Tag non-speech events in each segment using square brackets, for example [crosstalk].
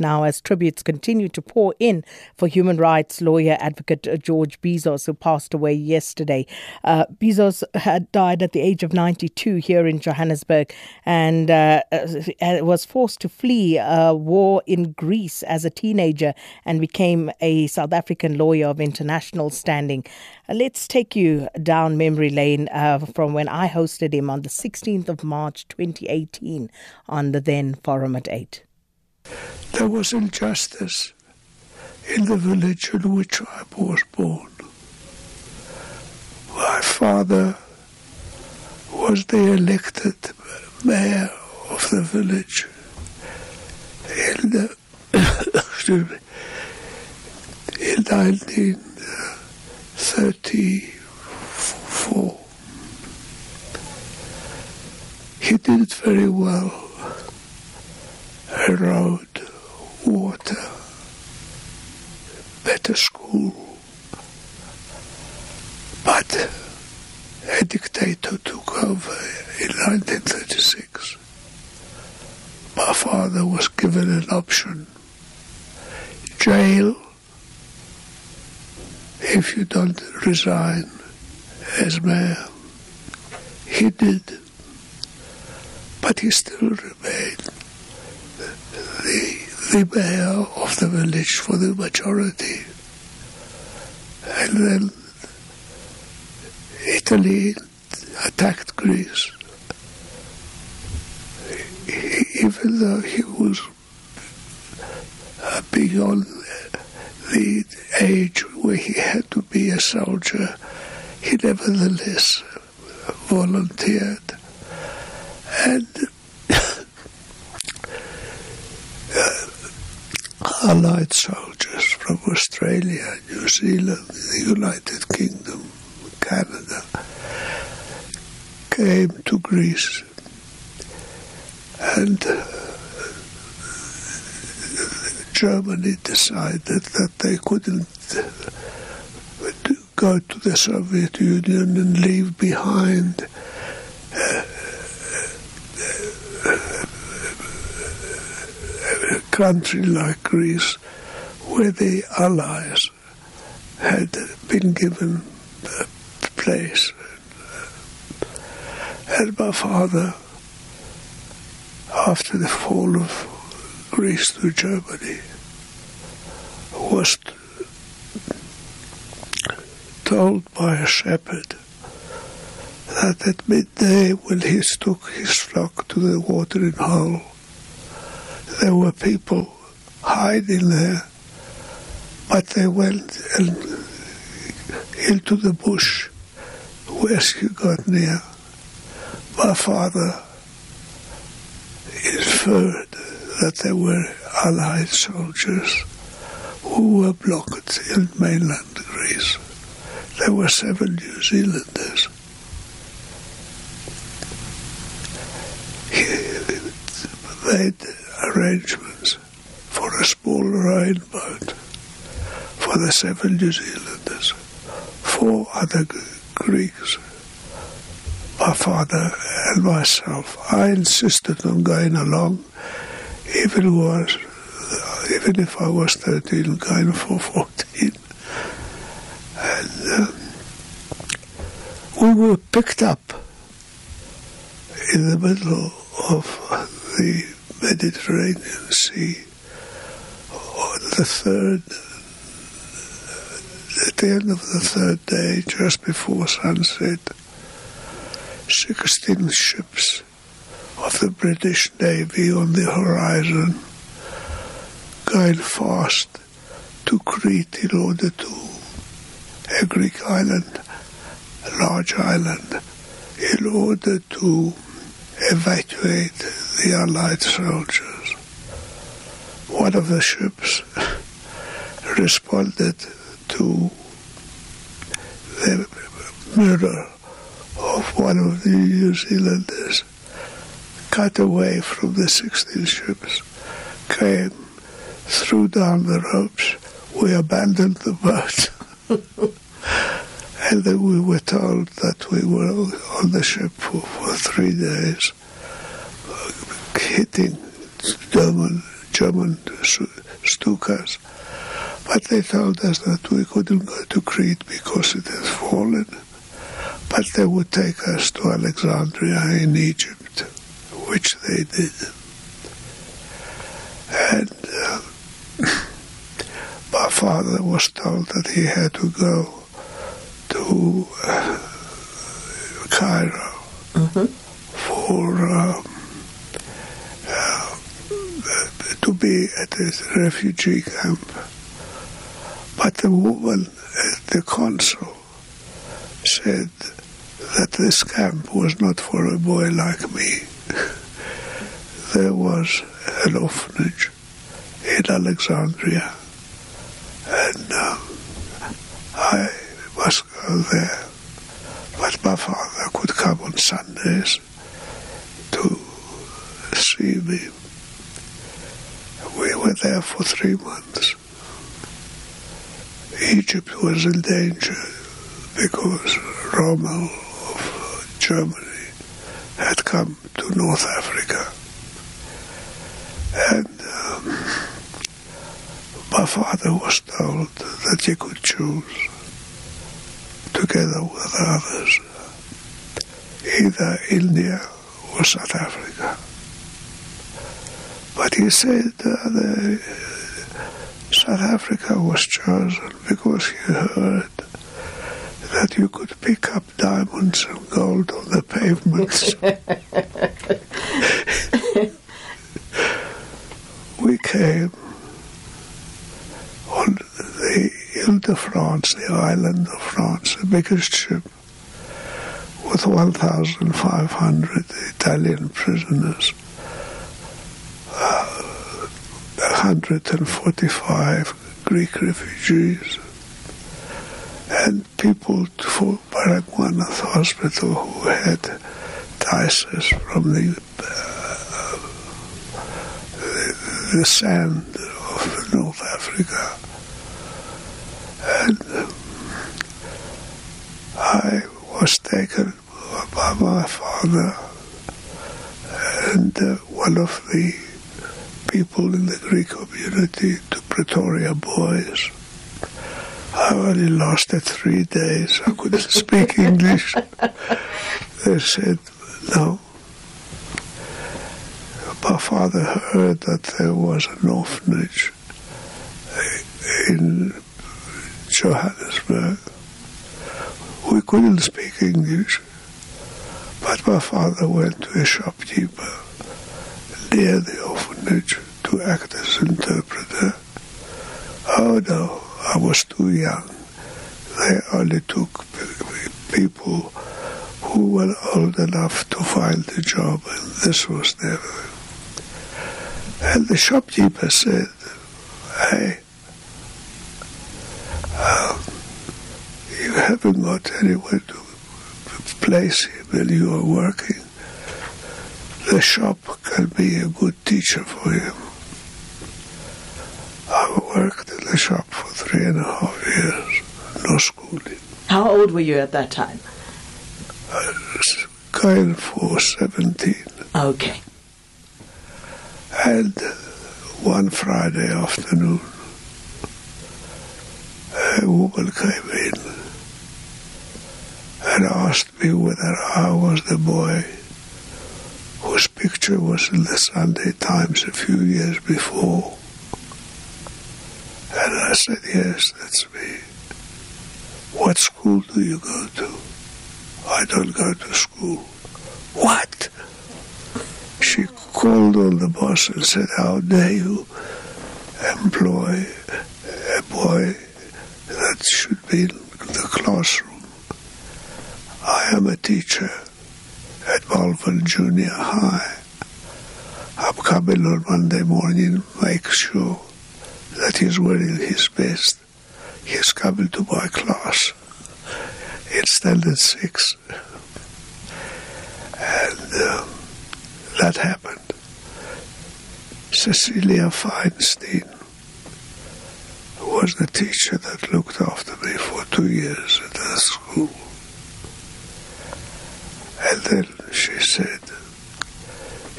now as tributes continue to pour in for human rights lawyer advocate George Bizos, who passed away yesterday. Uh, Bizos had died at the age of 92 here in Johannesburg and uh, uh was forced to flee a war in Greece as a teenager and became a South African lawyer of international standing. Uh, let's take you down memory lane uh, from when I hosted him on the 16th of March 2018 on the then Forum at 8. There was injustice in the village in which I was born. My father was the elected mayor of the village in, the, [coughs] in 1934. He did it very well road, water, better school. But a dictator took over in 1936. My father was given an option jail if you don't resign as mayor. He did, but he still remained the, mayor of the village for the majority. And then Italy attacked Greece. Even though he was beyond the age where he had to be a soldier, he nevertheless volunteered. And Allied soldiers from Australia, New Zealand, the United Kingdom, Canada came to Greece and uh, Germany decided that they couldn't uh, go to the Soviet Union and leave behind uh, country like Greece, where the Allies had been given a place. And my father, after the fall of Greece to Germany, was told by a shepherd that at midday when he took his flock to the watering hole, there were people hiding there, but they went into the bush where she got near. My father inferred that there were Allied soldiers who were blocked in mainland Greece. There were seven New Zealanders. He made arrangements for a small Rhine boat for the seven New Zealanders, four other Greeks, my father and myself. I insisted on going along, even was even if I was 13, going for 14. And um, we were picked up in the middle of the Mediterranean Sea on the third, at the end of the third day, just before sunset, 16 ships of the British Navy on the horizon going fast to Crete in order to a Greek island, a large island, in order to evacuate the Allied soldiers. One of the ships responded to the murder of one of the New Zealanders, cut away from the 16 ships, came, threw down the ropes, we abandoned the boat. [laughs] And then we were told that we were on the ship for, for three days, hitting German German Stukas. But they told us that we couldn't go to Crete because it had fallen. But they would take us to Alexandria in Egypt, which they did. And uh, my father was told that he had to go to uh, Cairo Mm-hmm. for um, uh, to be at this refugee camp. But the woman at the consul said that this camp was not for a boy like me. [laughs] there was an orphanage in Alexandria, and um, I must go there. But my father could come on Sundays to see me. There for three months. Egypt was in danger because Rommel of Germany had come to North Africa. And um, my father was told that he could choose together with others, either India or South Africa. But he said the, South Africa was chosen because he heard that you could pick up diamonds and gold on the pavements. [laughs] we came on the Ile de France, the island of France, the biggest ship, with 1,500 Italian prisoners, uh, 145 Greek refugees, and people for Barak Manath Hospital who had typhus from the, uh, the, the sand of North Africa. And I was taken by my father and uh, one of the people in the Greek community to Pretoria Boys. I only lasted three days. I couldn't speak [laughs] English. They said, no. My father heard that there was an orphanage in Johannesburg. We couldn't speak English, but my father went to a shopkeeper near the orphanage to act as interpreter. Oh no, I was too young. They only took people who were old enough to find a job, and this was never. And the shopkeeper said, Hey, um, you haven't got anywhere to place him when you are working. The shop can be a good teacher for him. I worked in the shop for three and a half years, no schooling. How old were you at that time? I was going for 17. Okay. And uh, one Friday afternoon, a woman came in and asked me whether I was the boy whose picture was in the Sunday Times a few years before. And I said, Yes, that's me. What school do you go to? I don't go to school. What? She called on the boss and said, How dare you employ a boy that should be in the classroom? I am a teacher Malvern Junior High. I'm coming on Monday morning, make sure that he's wearing his best. He's coming to my class in standard six. And um, that happened. Cecilia Feinstein was the teacher that looked after me for two years at that school. And then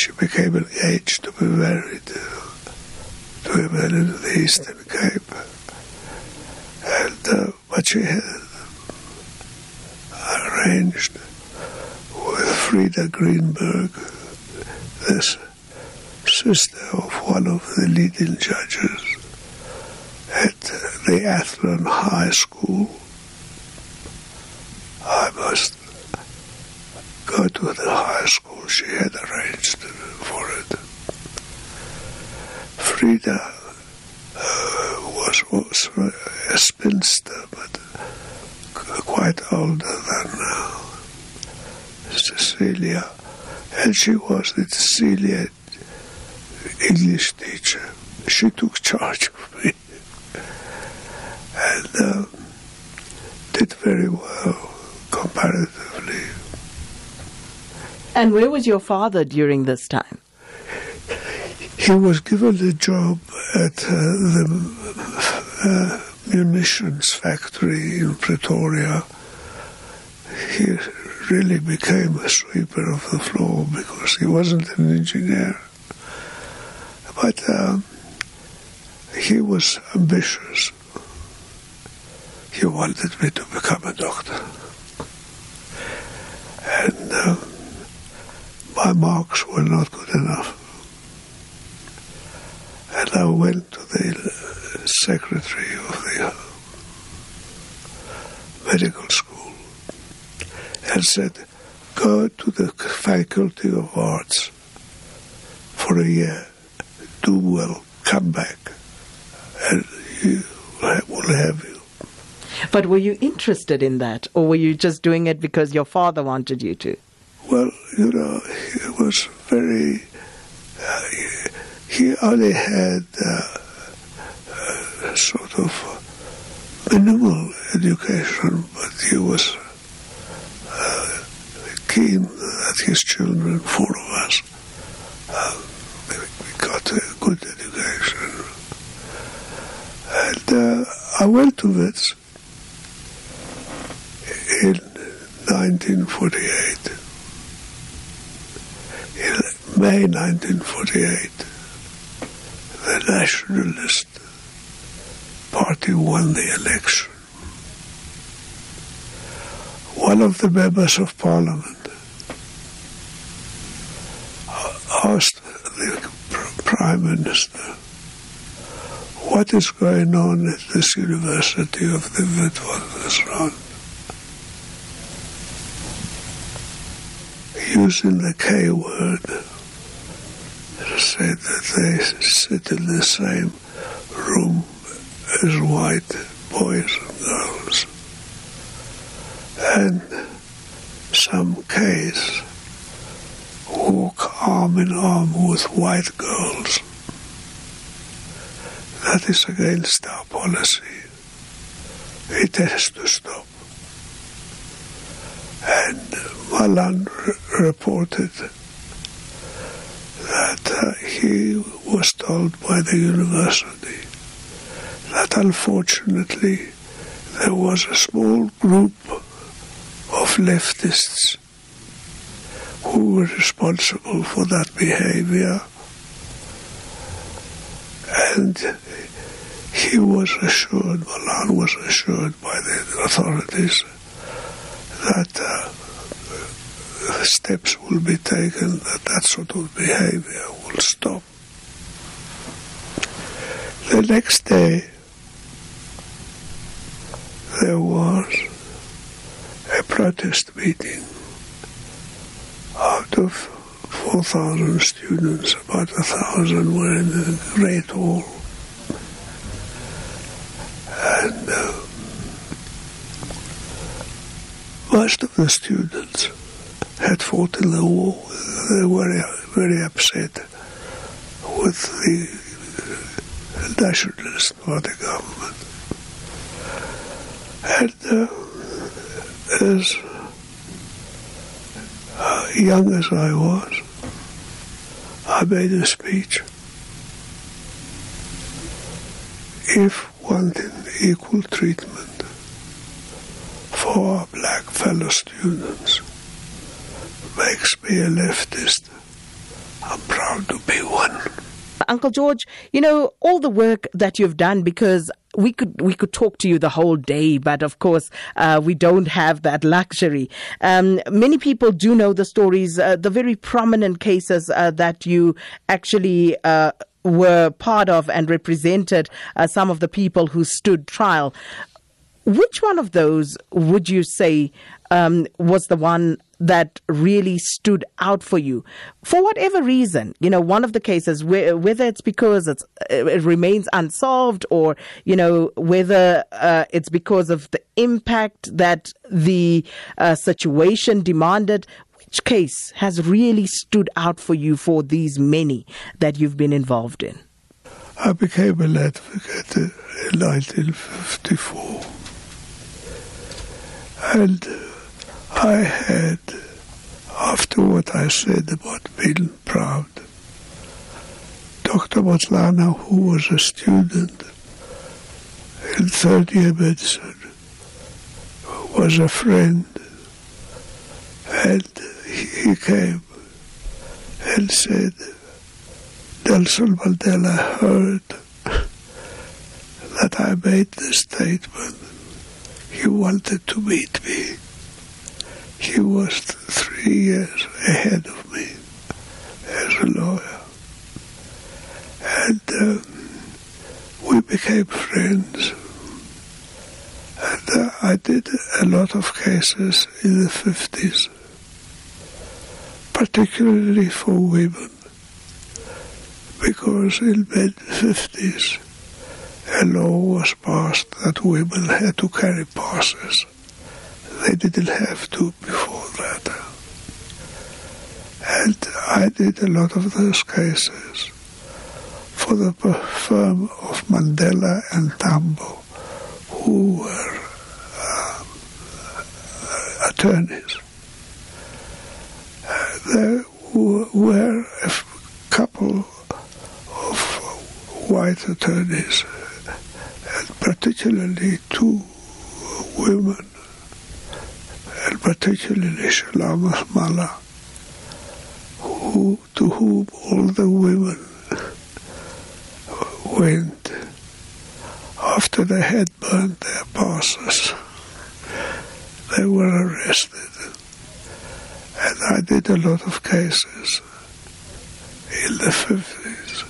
she became engaged to be married to women in the Eastern Cape. And uh, she had arranged with Frida Greenberg, this sister of one of the leading judges at the Athlone High School. I must go to the high school she had arranged for it. Frida uh, was, was a spinster, but quite older than uh, Cecilia, and she was the Cecilia English teacher. She took charge of me and uh, did very well comparatively. And where was your father during this time? He was given a job at uh, the uh, munitions factory in Pretoria. He really became a sweeper of the floor because he wasn't an engineer. But um, he was ambitious. He wanted me to become a doctor. And uh, my marks were not good enough. And I went to the secretary of the medical school and said, go to the faculty of arts for a year, do well, come back, and you will have you. But were you interested in that, or were you just doing it because your father wanted you to? Well, you know, he was very. Uh, he only had uh, sort of minimal education, but he was uh, keen that his children, four of us, uh, got a good education. And uh, I went to Wits in 1948. In May 1948, the Nationalist Party won the election. One of the members of parliament asked the prime minister, what is going on at this university of the Witwatersrand? Using the K word, said that they sit in the same room as white boys and girls. And some K's walk arm in arm with white girls. That is against our policy. It has to stop. And Malan reported he was told by the university that unfortunately there was a small group of leftists who were responsible for that behavior. And he was assured, Malan was assured by the authorities that uh, steps will be taken that that sort of behavior will stop. The next day, there was a protest meeting out of 4,000 students, about a thousand were in the Great Hall. And uh, most of the students had fought in the war. They were very upset with the nationalist party government. And uh, as uh, young as I was, I made a speech. If wanting equal treatment for our black fellow students makes me a leftist, I'm proud to be one. Uncle George, you know, all the work that you've done because we could we could talk to you the whole day, but of course uh, we don't have that luxury. Um, many people do know the stories, uh, the very prominent cases uh, that you actually uh, were part of and represented uh, some of the people who stood trial. Which one of those would you say um, was the one that really stood out for you. For whatever reason you know one of the cases whether it's because it's, it remains unsolved or you know whether uh, it's because of the impact that the uh, situation demanded which case has really stood out for you for these many that you've been involved in? I became an advocate in 1954 and I had after what I said about being proud. Dr. Motlana, who was a student in third year medicine, was a friend, and he came and said, Nelson Mandela heard that I made this statement. He wanted to meet me. He was three years ahead of me as a lawyer. And um, we became friends. And uh, I did a lot of cases in the 50s, particularly for women, because in the 50s a law was passed that women had to carry passes. They didn't have to before that. And I did a lot of those cases for the firm of Mandela and Tambo, who were um, attorneys. There were a couple of white attorneys, and particularly two women and particularly Shulamith Muller, who, to whom all the women went after they had burned their passes. They were arrested. And I did a lot of cases in the 50s,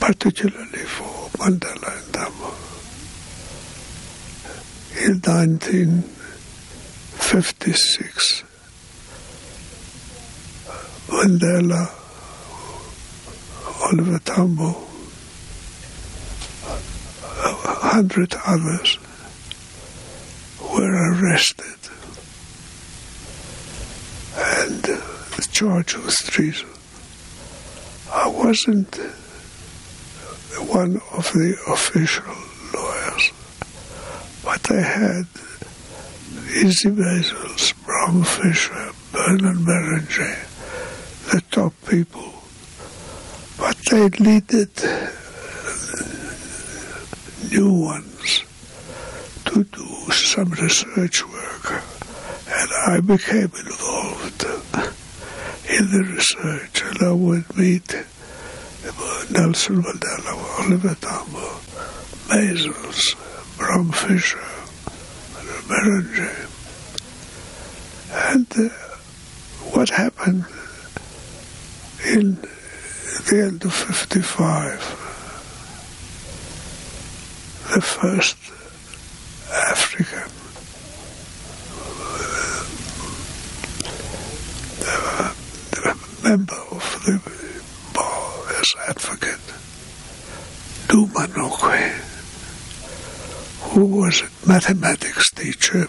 particularly for Mandela and Tambo. In 19 56. Mandela, Oliver Tambo, a hundred others were arrested and the charge was treason. I wasn't one of the official lawyers, but I had Isie Maisels, Bram Fischer, Bernard Berrangé, the top people. But they needed new ones to do some research work. And I became involved in the research, and I would meet Nelson Mandela, Oliver Tambo, Maisels, Bram Fischer, Berrangé. And uh, what happened in the end of 55, the first African uh, member of the bar as advocate, Duma who was a mathematics teacher,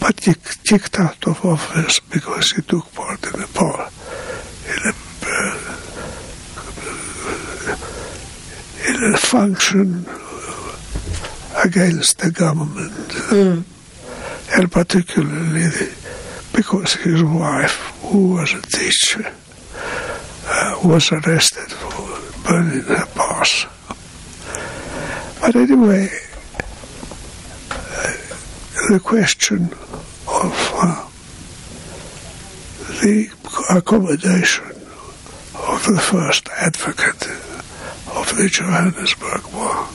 but he kicked out of office because he took part in a poll, in a, in a function against the government, mm. and particularly the, because his wife, who was a teacher, uh, was arrested for burning her pass. But anyway, the question of uh, the accommodation of the first advocate of the Johannesburg War.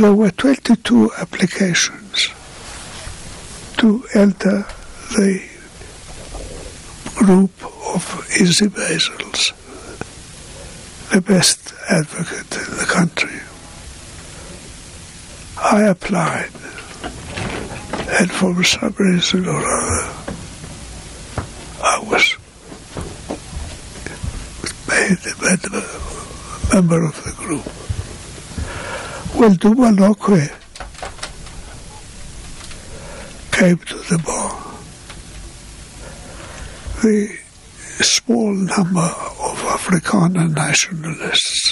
There were 22 applications to enter the group of Isie Maisels, the best advocate in the country. I applied, and for some reason or other, I was made a member of the group. Well, Duma Nokwe came to the bar. The small number of Afrikaner nationalists,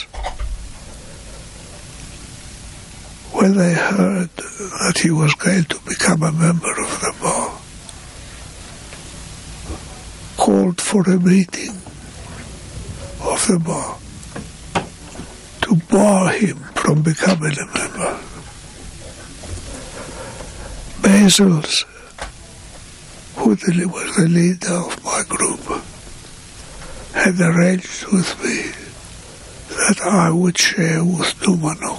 when they heard that he was going to become a member of the bar, called for a meeting of the bar to bar him from becoming a member. Maisels, who was the leader of my group, had arranged with me that I would share with Duma Nokwe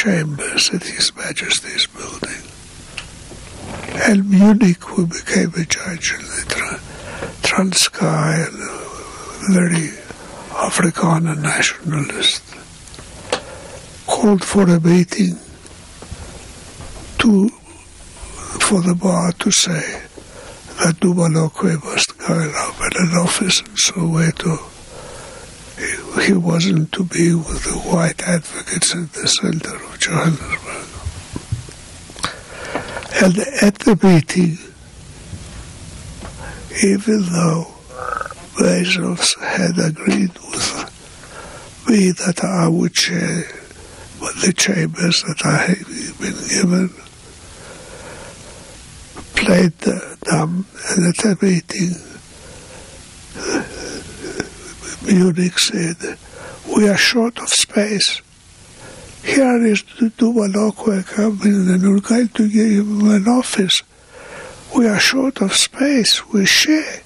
chambers at His Majesty's building. And Munnik, who became a judge in the Tra- Transkei, very Afrikaner nationalist, called for a meeting to for the bar to say that Duma Nokwe must go up at an office in Soweto. He, he wasn't to be with the white advocates at the center Johannesburg. And at the meeting, even though Bezos had agreed with me that I would share the chambers that I had been given, played the dumb, and at the meeting, Munnik said, we are short of space. Here is Duma Nokwe coming and we're going to give him an office. We are short of space. We share.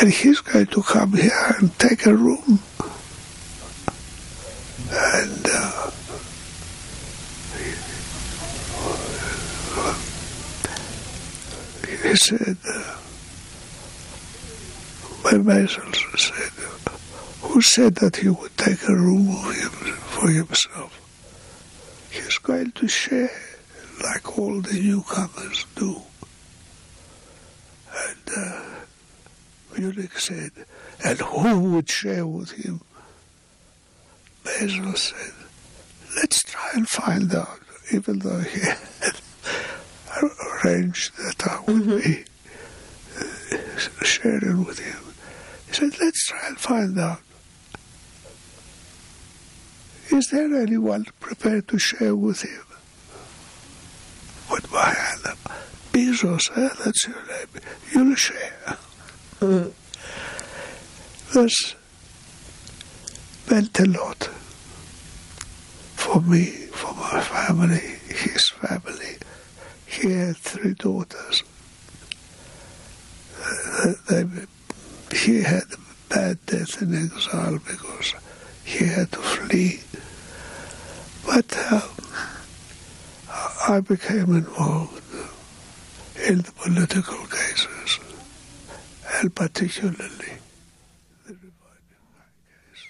And he's going to come here and take a room. And uh, he said, uh, my Mason said, who said that he would take a room for himself? He's going to share like all the newcomers do. And uh, Munnik said, and who would share with him? Basil said, let's try and find out, even though he [laughs] had arranged that I would mm-hmm. be uh, sharing with him. He said, let's try and find out. Is there anyone prepared to share with him? With my hand. Bizos, eh? that's your name. You'll share. Mm. This meant a lot for me, for my family, his family. He had three daughters. Uh, they, he had a bad death in exile because he had to flee. But uh, I became involved in the political cases, and particularly the case.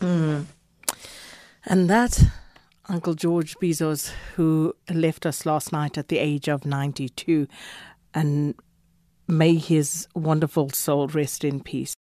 Mm. And that Uncle George Bizos, who left us last night at the age of 92, and may his wonderful soul rest in peace.